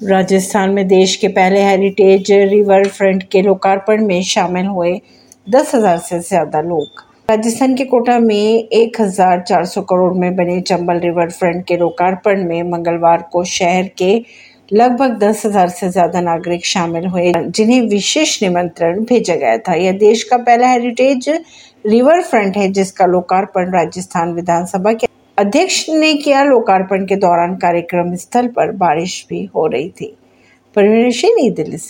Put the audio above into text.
राजस्थान में देश के पहले हेरिटेज रिवर फ्रंट के लोकार्पण में शामिल हुए दस हज़ार से ज़्यादा लोग। राजस्थान के कोटा में 1,400 करोड़ में बने चंबल रिवर फ्रंट के लोकार्पण में मंगलवार को शहर के लगभग दस हज़ार से ज़्यादा नागरिक शामिल हुए जिन्हें विशेष निमंत्रण भेजा गया था। यह देश का पहला हेरिटेज रिवर फ्रंट है जिसका लोकार्पण राजस्थान विधानसभा के अध्यक्ष ने किया लोकार्पण के दौरान कार्यक्रम स्थल पर बारिश भी हो रही थी। परवीन सिंह, नई दिल्ली से।